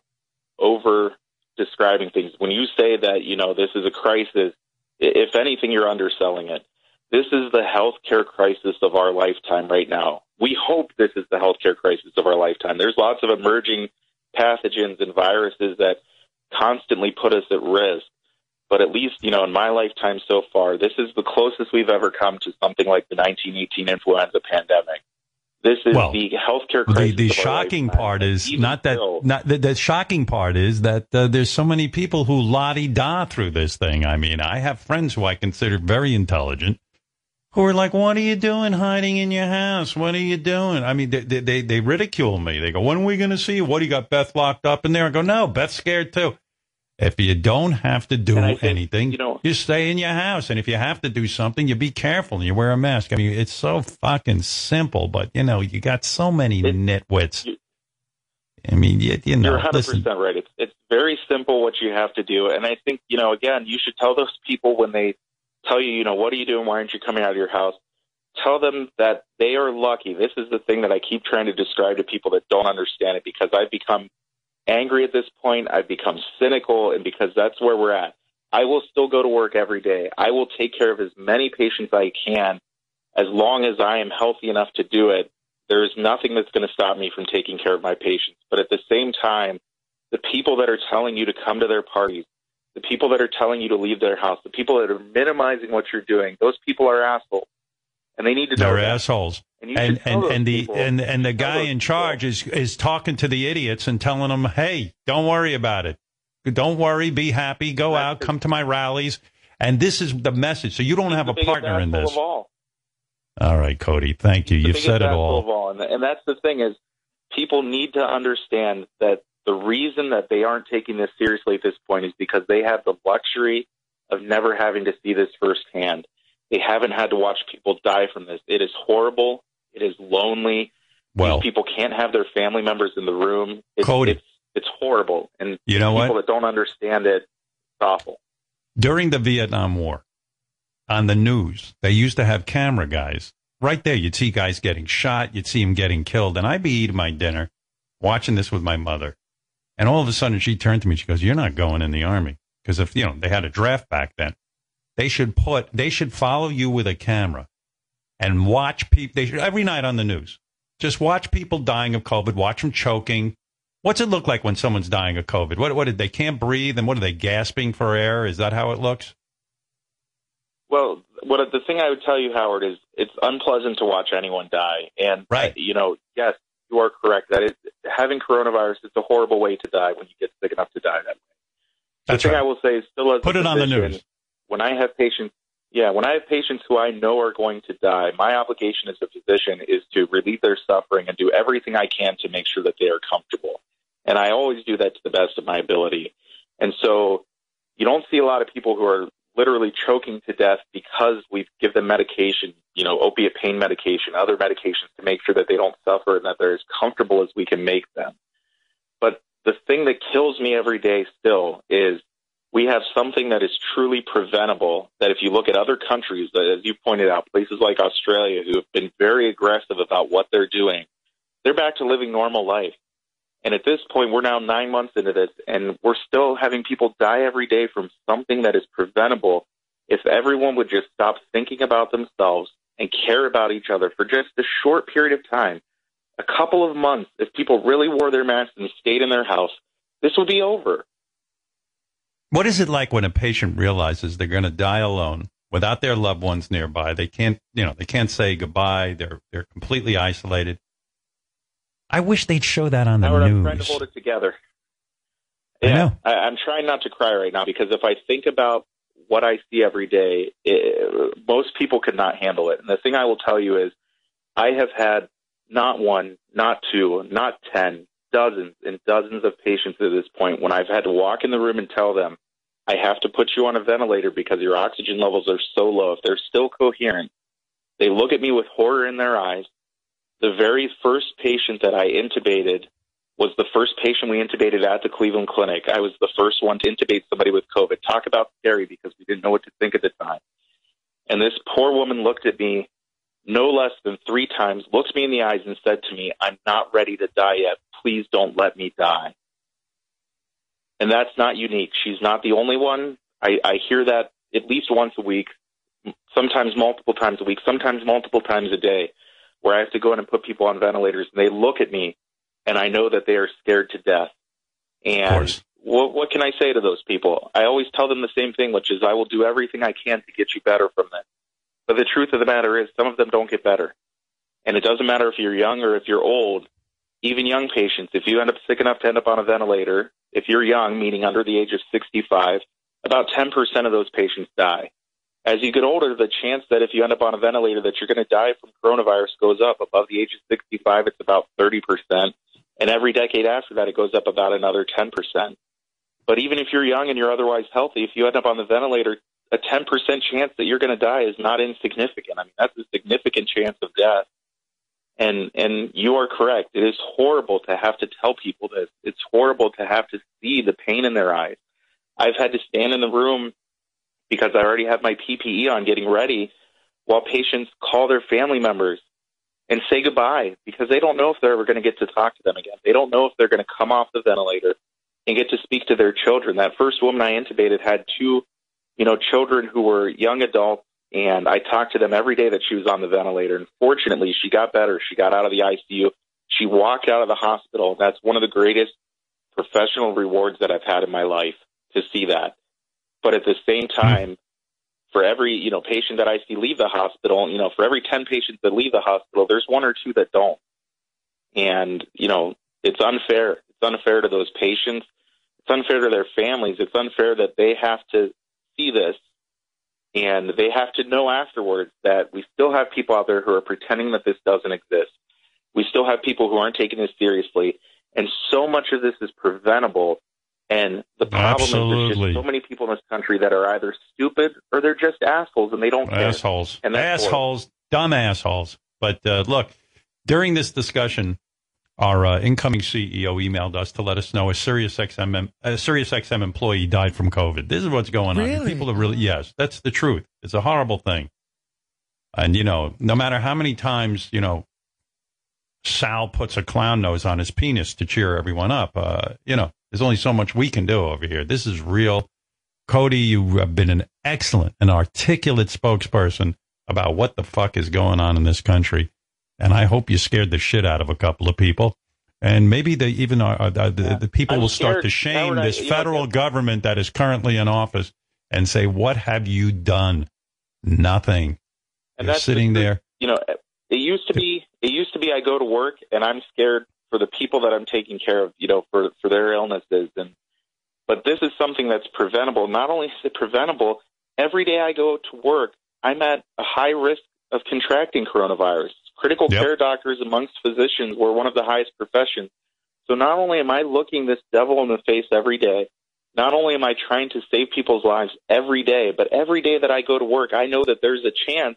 over describing things. When you say that, you know, this is a crisis, if anything, you're underselling it. This is the healthcare crisis of our lifetime right now. We hope this is the healthcare crisis of our lifetime. There's lots of emerging pathogens and viruses that constantly put us at risk. But at least, you know, in my lifetime so far, this is the closest we've ever come to something like the 1918 influenza pandemic. This is Well, the healthcare The, crisis. the our shocking part is Even not that still- not the, the shocking part is that uh, there's so many people who lottie da through this thing. I mean, I have friends who I consider very intelligent who are like, "What are you doing hiding in your house? What are you doing?" I mean, they they they, they ridicule me. They go, "When are we going to see you? What do you got Beth locked up in there?" I go, "No, Beth's scared too." If you don't have to do think, anything, you know- you stay in your house. And if you have to do something, you be careful and you wear a mask. I mean, it's so fucking simple, but you know, you got so many nitwits. I mean, you, you know, You're 100 listen, percent right. It's it's very simple what you have to do, and I think you know. Again, you should tell those people when they tell you, you know, what are you doing? Why aren't you coming out of your house? Tell them that they are lucky. This is the thing that I keep trying to describe to people that don't understand it because I've become angry at this point. I've become cynical, and because that's where we're at. I will still go to work every day. I will take care of as many patients I can as long as I am healthy enough to do it. There is nothing that's going to stop me from taking care of my patients. But at the same time, the people that are telling you to come to their parties, the people that are telling you to leave their house, the people that are minimizing what you're doing, those people are assholes. And they need to know they're that. assholes. And And and, and the people- and and the guy in people. charge is is talking to the idiots and telling them, "Hey, don't worry about it. Don't worry. Be happy. Go out. Come to my rallies." And this is the message. So you don't have a partner in this. All. All right, Cody. Thank you. You've said it all. All. And, and that's the thing is, people need to understand that the reason that they aren't taking this seriously at this point is because they have the luxury of never having to see this firsthand. They haven't had to watch people die from this. It is horrible. It is lonely. Well, These people can't have their family members in the room. It's, Cody. it's, it's horrible. And You know people what? that don't understand it, it's awful. during the Vietnam War, on the news, they used to have camera guys right there. You'd see guys getting shot, you'd see them getting killed, and I'd be eating my dinner, watching this with my mother, and all of a sudden she turned to me. She goes, "You're not going in the army." because if you know they had a draft back then, they should put they should follow you with a camera and watch people. They should every night on the news. Just watch people dying of COVID. Watch them choking. What's it look like when someone's dying of COVID? What what did they can't breathe and what are they gasping for air? Is that how it looks? Well, what the thing I would tell you, Howard, is it's unpleasant to watch anyone die. And uh, right. you know, yes, you are correct that it, having coronavirus is a horrible way to die when you get sick enough to die that way. That's the thing right. I will say is still as Put it on the news. When I have patients, yeah, when I have patients who I know are going to die, my obligation as a physician is to relieve their suffering and do everything I can to make sure that they are comfortable. And I always do that to the best of my ability. And so you don't see a lot of people who are literally choking to death because we give them medication, you know, opiate pain medication, other medications to make sure that they don't suffer and that they're as comfortable as we can make them. But the thing that kills me every day still is we have something that is truly preventable that if you look at other countries that as you pointed out places like australia who have been very aggressive about what they're doing they're back to living normal life. And at this point we're now nine months into this and we're still having people die every day from something that is preventable. If everyone would just stop thinking about themselves and care about each other for just a short period of time a couple of months if people really wore their masks and stayed in their house this would be over What is it like when a patient realizes they're going to die alone without their loved ones nearby? They can't, you know, they can't say goodbye. They're they're completely isolated. I wish they'd show that on the Howard, I'm trying to news. hold it together. I know. I, I'm trying not to cry right now because if I think about what I see every day, it, most people could not handle it. And the thing I will tell you is, I have had not one, not two, not ten, dozens and dozens of patients at this point when I've had to walk in the room and tell them, I have to put you on a ventilator because your oxygen levels are so low. If they're still coherent, they look at me with horror in their eyes. The very first patient that I intubated was the first patient we intubated at the Cleveland Clinic. I was the first one to intubate somebody with COVID. Talk about scary because we didn't know what to think at the time. And this poor woman looked at me no less than three times, looked me in the eyes and said to me, I'm not ready to die yet. Please don't let me die. And that's not unique. She's not the only one. I, I hear that at least once a week, sometimes multiple times a week, sometimes multiple times a day, where I have to go in and put people on ventilators and they look at me and I know that they are scared to death. And what, what can I say to those people? I always tell them the same thing, which is I will do everything I can to get you better from this. But the truth of the matter is, some of them don't get better. And it doesn't matter if you're young or if you're old, even young patients, if you end up sick enough to end up on a ventilator, if you're young, meaning under the age of 65, about 10% of those patients die. As you get older, the chance that if you end up on a ventilator that you're going to die from coronavirus goes up. Above the age of 65, it's about 30%. And every decade after that, it goes up about another 10%. But even if you're young and you're otherwise healthy, if you end up on the ventilator, a 10% chance that you're going to die is not insignificant. I mean, that's a significant chance of death. And and you are correct. It is horrible to have to tell people this. It's horrible to have to see the pain in their eyes. I've had to stand in the room because I already have my PPE on getting ready while patients call their family members and say goodbye because they don't know if they're ever going to get to talk to them again. They don't know if they're going to come off the ventilator and get to speak to their children. That first woman I intubated had two, you know, children who were young adults and I talked to them every day that she was on the ventilator. And fortunately, she got better. She got out of the ICU. She walked out of the hospital. That's one of the greatest professional rewards that I've had in my life to see that. But at the same mm-hmm. time, for every you know patient that I see leave the hospital, you know, for every ten patients that leave the hospital, there's one or two that don't. And you know, it's unfair. It's unfair to those patients. It's unfair to their families. It's unfair that they have to see this and they have to know afterwards that we still have people out there who are pretending that this doesn't exist. We still have people who aren't taking this seriously. And so much of this is preventable. And the problem is there's just so many people in this country that are either stupid or they're just assholes and they don't care. assholes, And assholes, dumb assholes. But uh, look, during this discussion, our uh, incoming CEO emailed us to let us know a Sirius XM a Sirius XM employee died from COVID. This is what's going on. Really? People are really yes, that's the truth. It's a horrible thing. And you know, no matter how many times you know Sal puts a clown nose on his penis to cheer everyone up, uh, you know, there's only so much we can do over here. This is real. Cody, you have been an excellent and articulate spokesperson about what the fuck is going on in this country. And I hope you scared the shit out of a couple of people. And maybe they even are, uh, the, the people I'm will start to shame I- this you know, federal government that is currently in office and say, what have you done? Nothing. And You're sitting the- there. You know, it used to be. It used to be. I go to work and I'm scared for the people that I'm taking care of. You know, for for their illnesses and. But this is something that's preventable. Not only is it preventable, every day I go to work, I'm at a high risk of contracting coronavirus. Critical Yep. care doctors amongst physicians were one of the highest professions. So not only am I looking this devil in the face every day, not only am I trying to save people's lives every day, but every day that I go to work, I know that there's a chance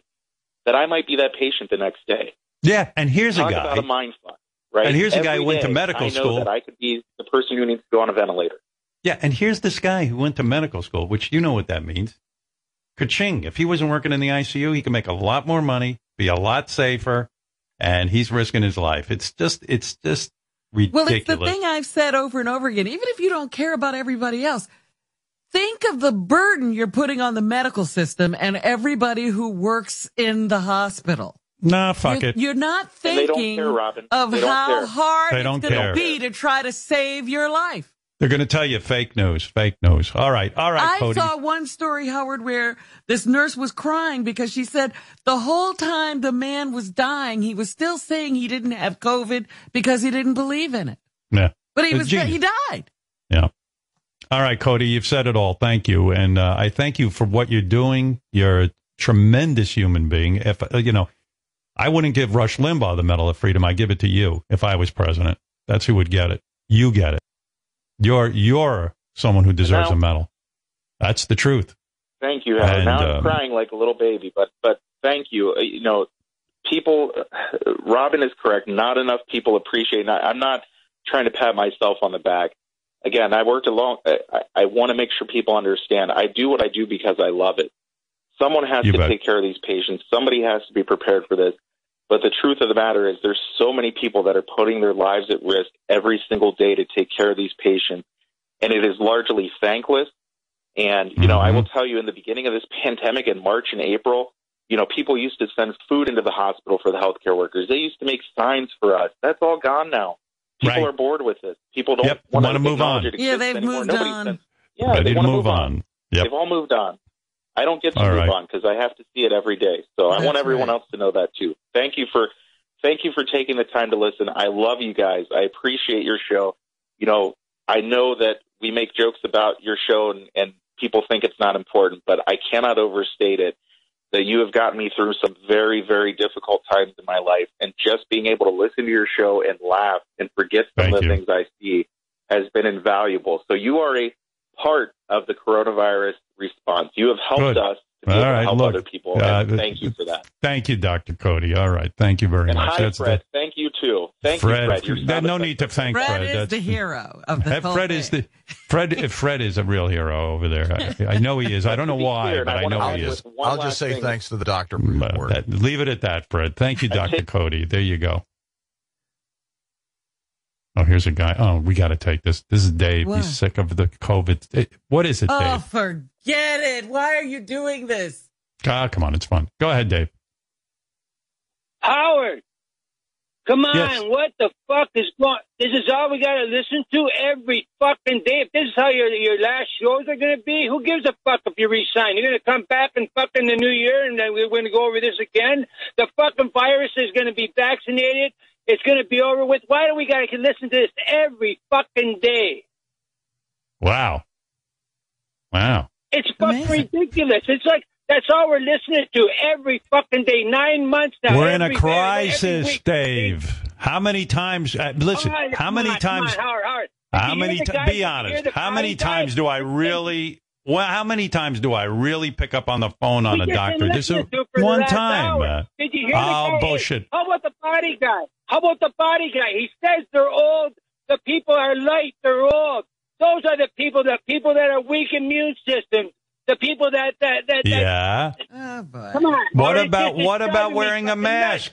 that I might be that patient the next day. Yeah. And here's Talk a about guy. a mind fuck, right? And here's a guy who went to medical I know school. That I could be the person who needs to go on a ventilator. Yeah, and here's this guy who went to medical school, which you know what that means. Kaching. If he wasn't working in the ICU, he could make a lot more money, be a lot safer, and he's risking his life. It's just, it's just ridiculous. Well, it's the thing I've said over and over again. Even if you don't care about everybody else, think of the burden you're putting on the medical system and everybody who works in the hospital. Nah, fuck you're, it. You're not And they don't thinking care, of how care. hard They it's going to be to try to save your life. They're going to tell you fake news, fake news. All right, all right, I Cody. saw one story, Howard, where this nurse was crying because she said the whole time the man was dying, he was still saying he didn't have COVID because he didn't believe in it. yeah. But he was he died. Yeah. All right, Cody, you've said it all. Thank you, and uh, I thank you for what you're doing. You're a tremendous human being. If uh, you know, I wouldn't give Rush Limbaugh the Medal of Freedom. I give it to you if I was president. That's who would get it. You get it. You're you're someone who deserves now- a medal. That's the truth. Thank you, Howard. And, now I'm um, crying like a little baby, but but thank you. Uh, You know, people. uh, Robin is correct. Not enough people appreciate. Not, I'm not trying to pat myself on the back. Again, I worked along. I, I want to make sure people understand. I do what I do because I love it. Someone has You to bet. take care of these patients. Somebody has to be prepared for this. But the truth of the matter is, there's so many people that are putting their lives at risk every single day to take care of these patients, and it is largely thankless. And you know, I will mm-hmm. tell you, in the beginning of this pandemic, in March and April, you know, people used to send food into the hospital for the healthcare workers. They used to make signs for us. That's all gone now. People Right. are bored with it. People don't Yep, want wanna move on. Yeah, they've anymore. moved Nobody on. sends- yeah, Ready they to want move on. Yep. They've all moved on. I don't get to All move right. on because I have to see it every day. So I want everyone right. else to know that too. Thank you for thank you for taking the time to listen. I love you guys. I appreciate your show. You know, I know that we make jokes about your show and, and people think it's not important, but I cannot overstate it that you have gotten me through some very, very difficult times in my life. And just being able to listen to your show and laugh and forget some Thank of the you. things I see has been invaluable. So you are a part of the coronavirus response. You have helped Good. us to be All able right, to help look, other people. uh, and thank you for that. Thank you, Dr. Cody. All right. Thank you very And much. hi, That's Fred. the, Thank you too. Thank Fred. you, Fred. You're There's no need to thank Fred Fred. is That's the hero of the Fred, whole Fred thing. is the Fred. Fred is a real hero over there. [laughs] I, I know he is. I don't know why, clear, but I I know he is. I'll just say thing. thanks to the doctor. For that- leave it at that, Fred. Thank you, Dr. Cody. There you go. Oh, here's a guy. Oh, we got to take this. This is Dave. What? He's sick of the COVID. Eh, What is it, Oh, Dave? forget it. Why are you doing this? Ah, come on. It's fun. Go ahead, Dave. Howard, come on, Yes. what the fuck is going? This is all we gotta listen to every fucking day. If this is how your your last shows are gonna be, who gives a fuck if you resign? You're gonna come back and fucking the new year, and then we're gonna go over this again. The fucking virus is gonna be vaccinated. It's gonna be over with. Why do we gotta listen to this every fucking day? Wow. Wow. It's fucking ridiculous. It's like that's all we're listening to every fucking day. Nine months now. We're in a every day, every crisis, week. Dave. How many times? Uh, listen, All right, how many on, times? on, Howard, Howard. How many hear the times? Be honest. How many times do I really? Well, how many times do I really pick up on the phone on We a doctor? been This is listening to it for the one time. uh, Did you hear oh, the guy? bullshit. How about the body guy? How about the body guy? He says they're old. The people are light. They're old. Those are the people. The people that are weak immune systems. The people that that that. that Yeah. Oh. Come on. What about what about wearing a fucking nuts. mask?